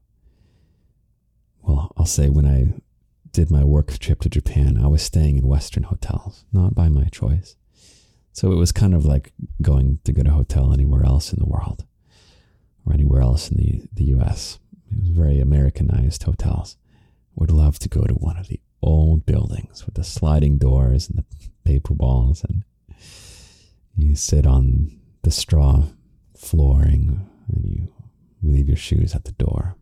well, I'll say when I did my work trip to Japan, I was staying in Western hotels, not by my choice. So it was kind of like going to get a hotel anywhere else in the world or anywhere else in the, the US. It was very Americanized hotels. Would love to go to one of the old buildings with the sliding doors and the paper walls, and you sit on the straw flooring and you leave your shoes at the door.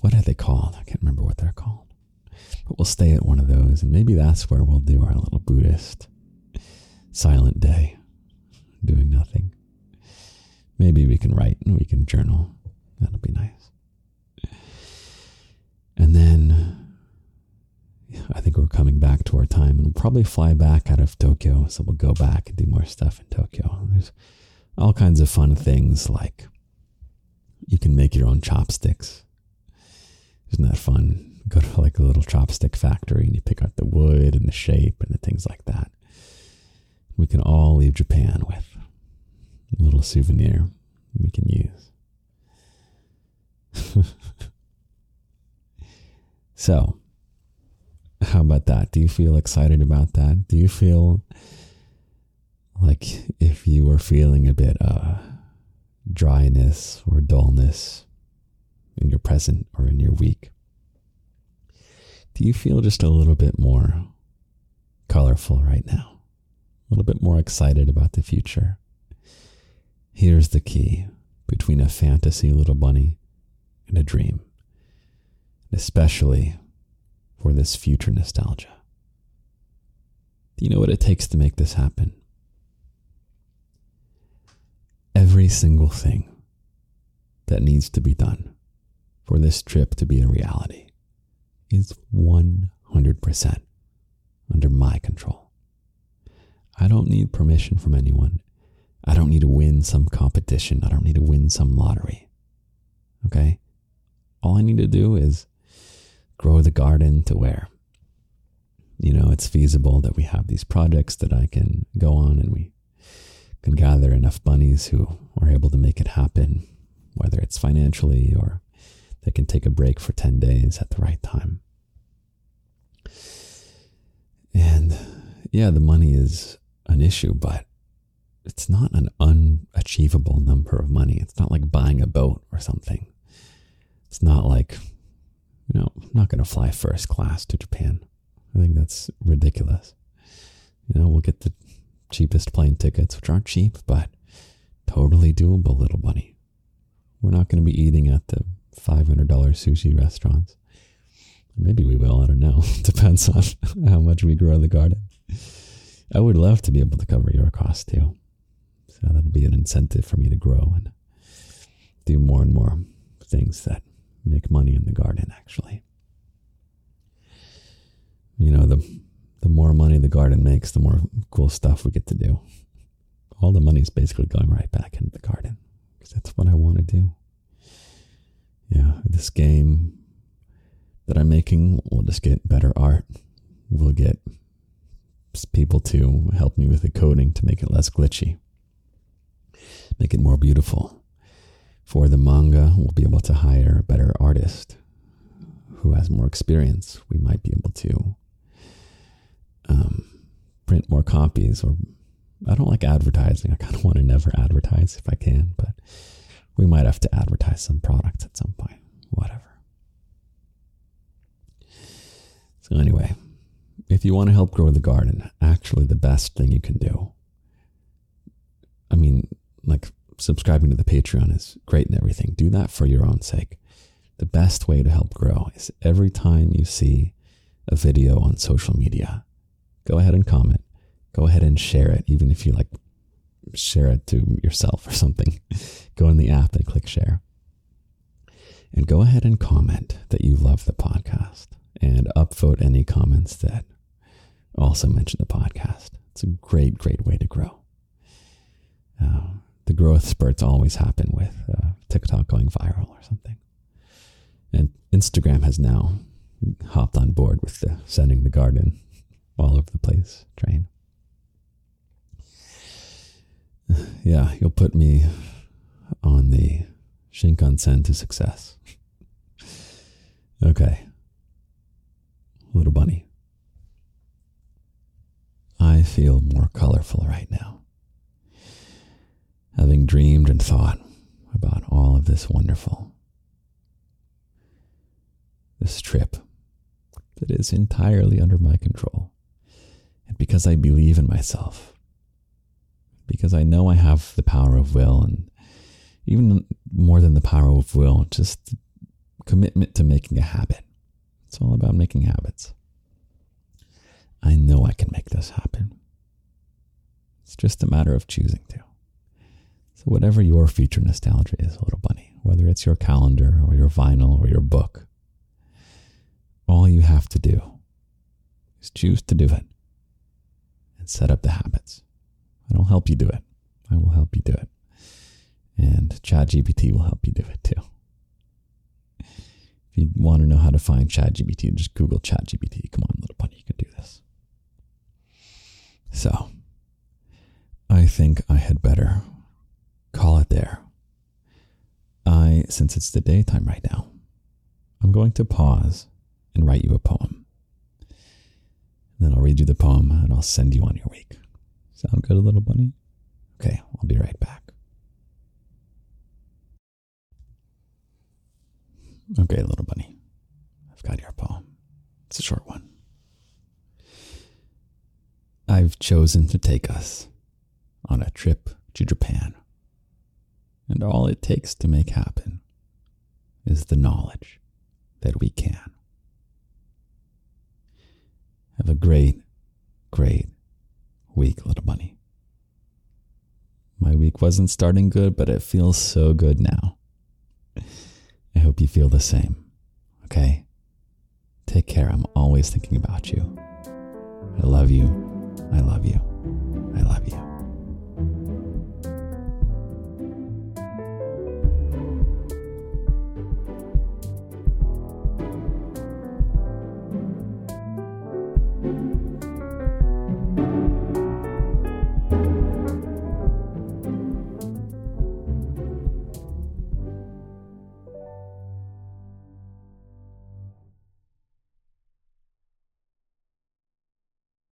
what are they called? I can't remember what they're called. But we'll stay at one of those, and maybe that's where we'll do our little Buddhist silent day, doing nothing. Maybe we can write and we can journal. That'll be nice. And then I think we're coming back to our time and we'll probably fly back out of Tokyo. So we'll go back and do more stuff in Tokyo. There's all kinds of fun things like you can make your own chopsticks. Isn't that fun? Go to like a little chopstick factory and you pick out the wood and the shape and the things like that. We can all leave Japan with a little souvenir we can use. so, how about that? Do you feel excited about that? Do you feel like if you were feeling a bit uh, dryness or dullness in your present or in your week, do you feel just a little bit more colorful right now? A little bit more excited about the future? Here's the key between a fantasy little bunny and a dream, especially for this future nostalgia. Do you know what it takes to make this happen? Every single thing that needs to be done for this trip to be a reality is 100% under my control. I don't need permission from anyone. I don't need to win some competition. I don't need to win some lottery. Okay? All I need to do is grow the garden to where, you know, it's feasible that we have these projects that I can go on and we can gather enough bunnies who are able to make it happen, whether it's financially or they can take a break for 10 days at the right time. And yeah, the money is an issue, but it's not an unachievable number of money. It's not like buying a boat or something. It's not like, you know, I'm not going to fly first class to Japan. I think that's ridiculous. You know, we'll get the cheapest plane tickets, which aren't cheap, but totally doable, little bunny. We're not going to be eating at the $500 sushi restaurants. Maybe we will, I don't know. Depends on how much we grow in the garden. I would love to be able to cover your costs too. So that'll be an incentive for me to grow and do more and more things that make money in the garden, actually. You know, the, the more money the garden makes, the more cool stuff we get to do. All the money is basically going right back into the garden because that's what I want to do. Yeah, this game that I'm making will just get better art. We'll get people to help me with the coding to make it less glitchy make it more beautiful. For the manga, we'll be able to hire a better artist who has more experience. We might be able to um, print more copies, or I don't like advertising. I kind of want to never advertise if I can, but we might have to advertise some products at some point. Whatever. So, anyway, if you want to help grow the garden, actually, the best thing you can do, I mean, like subscribing to the Patreon is great and everything. Do that for your own sake. The best way to help grow is every time you see a video on social media, go ahead and comment. Go ahead and share it, even if you like share it to yourself or something. go in the app and click share. And go ahead and comment that you love the podcast and upvote any comments that also mention the podcast. It's a great, great way to grow. Uh, the growth spurts always happen with uh, TikTok going viral or something. And Instagram has now hopped on board with the sending the garden all over the place train. Yeah, you'll put me on the Shinkansen to success. okay. Little bunny. I feel more colorful right now having dreamed and thought about all of this wonderful, this trip that is entirely under my control. And because I believe in myself, because I know I have the power of will, and even more than the power of will, just commitment to making a habit. It's all about making habits. I know I can make this happen. It's just a matter of choosing to. So, whatever your future nostalgia is, little bunny, whether it's your calendar or your vinyl or your book, all you have to do is choose to do it and set up the habits. And I'll help you do it. I will help you do it. And ChatGPT will help you do it too. If you want to know how to find ChatGPT, just Google ChatGPT. Come on, little bunny, you can do this. So, I think I had better call it there. I, since it's the daytime right now, I'm going to pause and write you a poem. Then I'll read you the poem and I'll send you on your week. Sound good, little bunny? Okay, I'll be right back. Okay, little bunny. I've got your poem. It's a short one. I've chosen to take us on a trip to Japan. And all it takes to make happen is the knowledge that we can. Have a great, great week, little bunny. My week wasn't starting good, but it feels so good now. I hope you feel the same. Okay? Take care. I'm always thinking about you. I love you. I love you. I love you.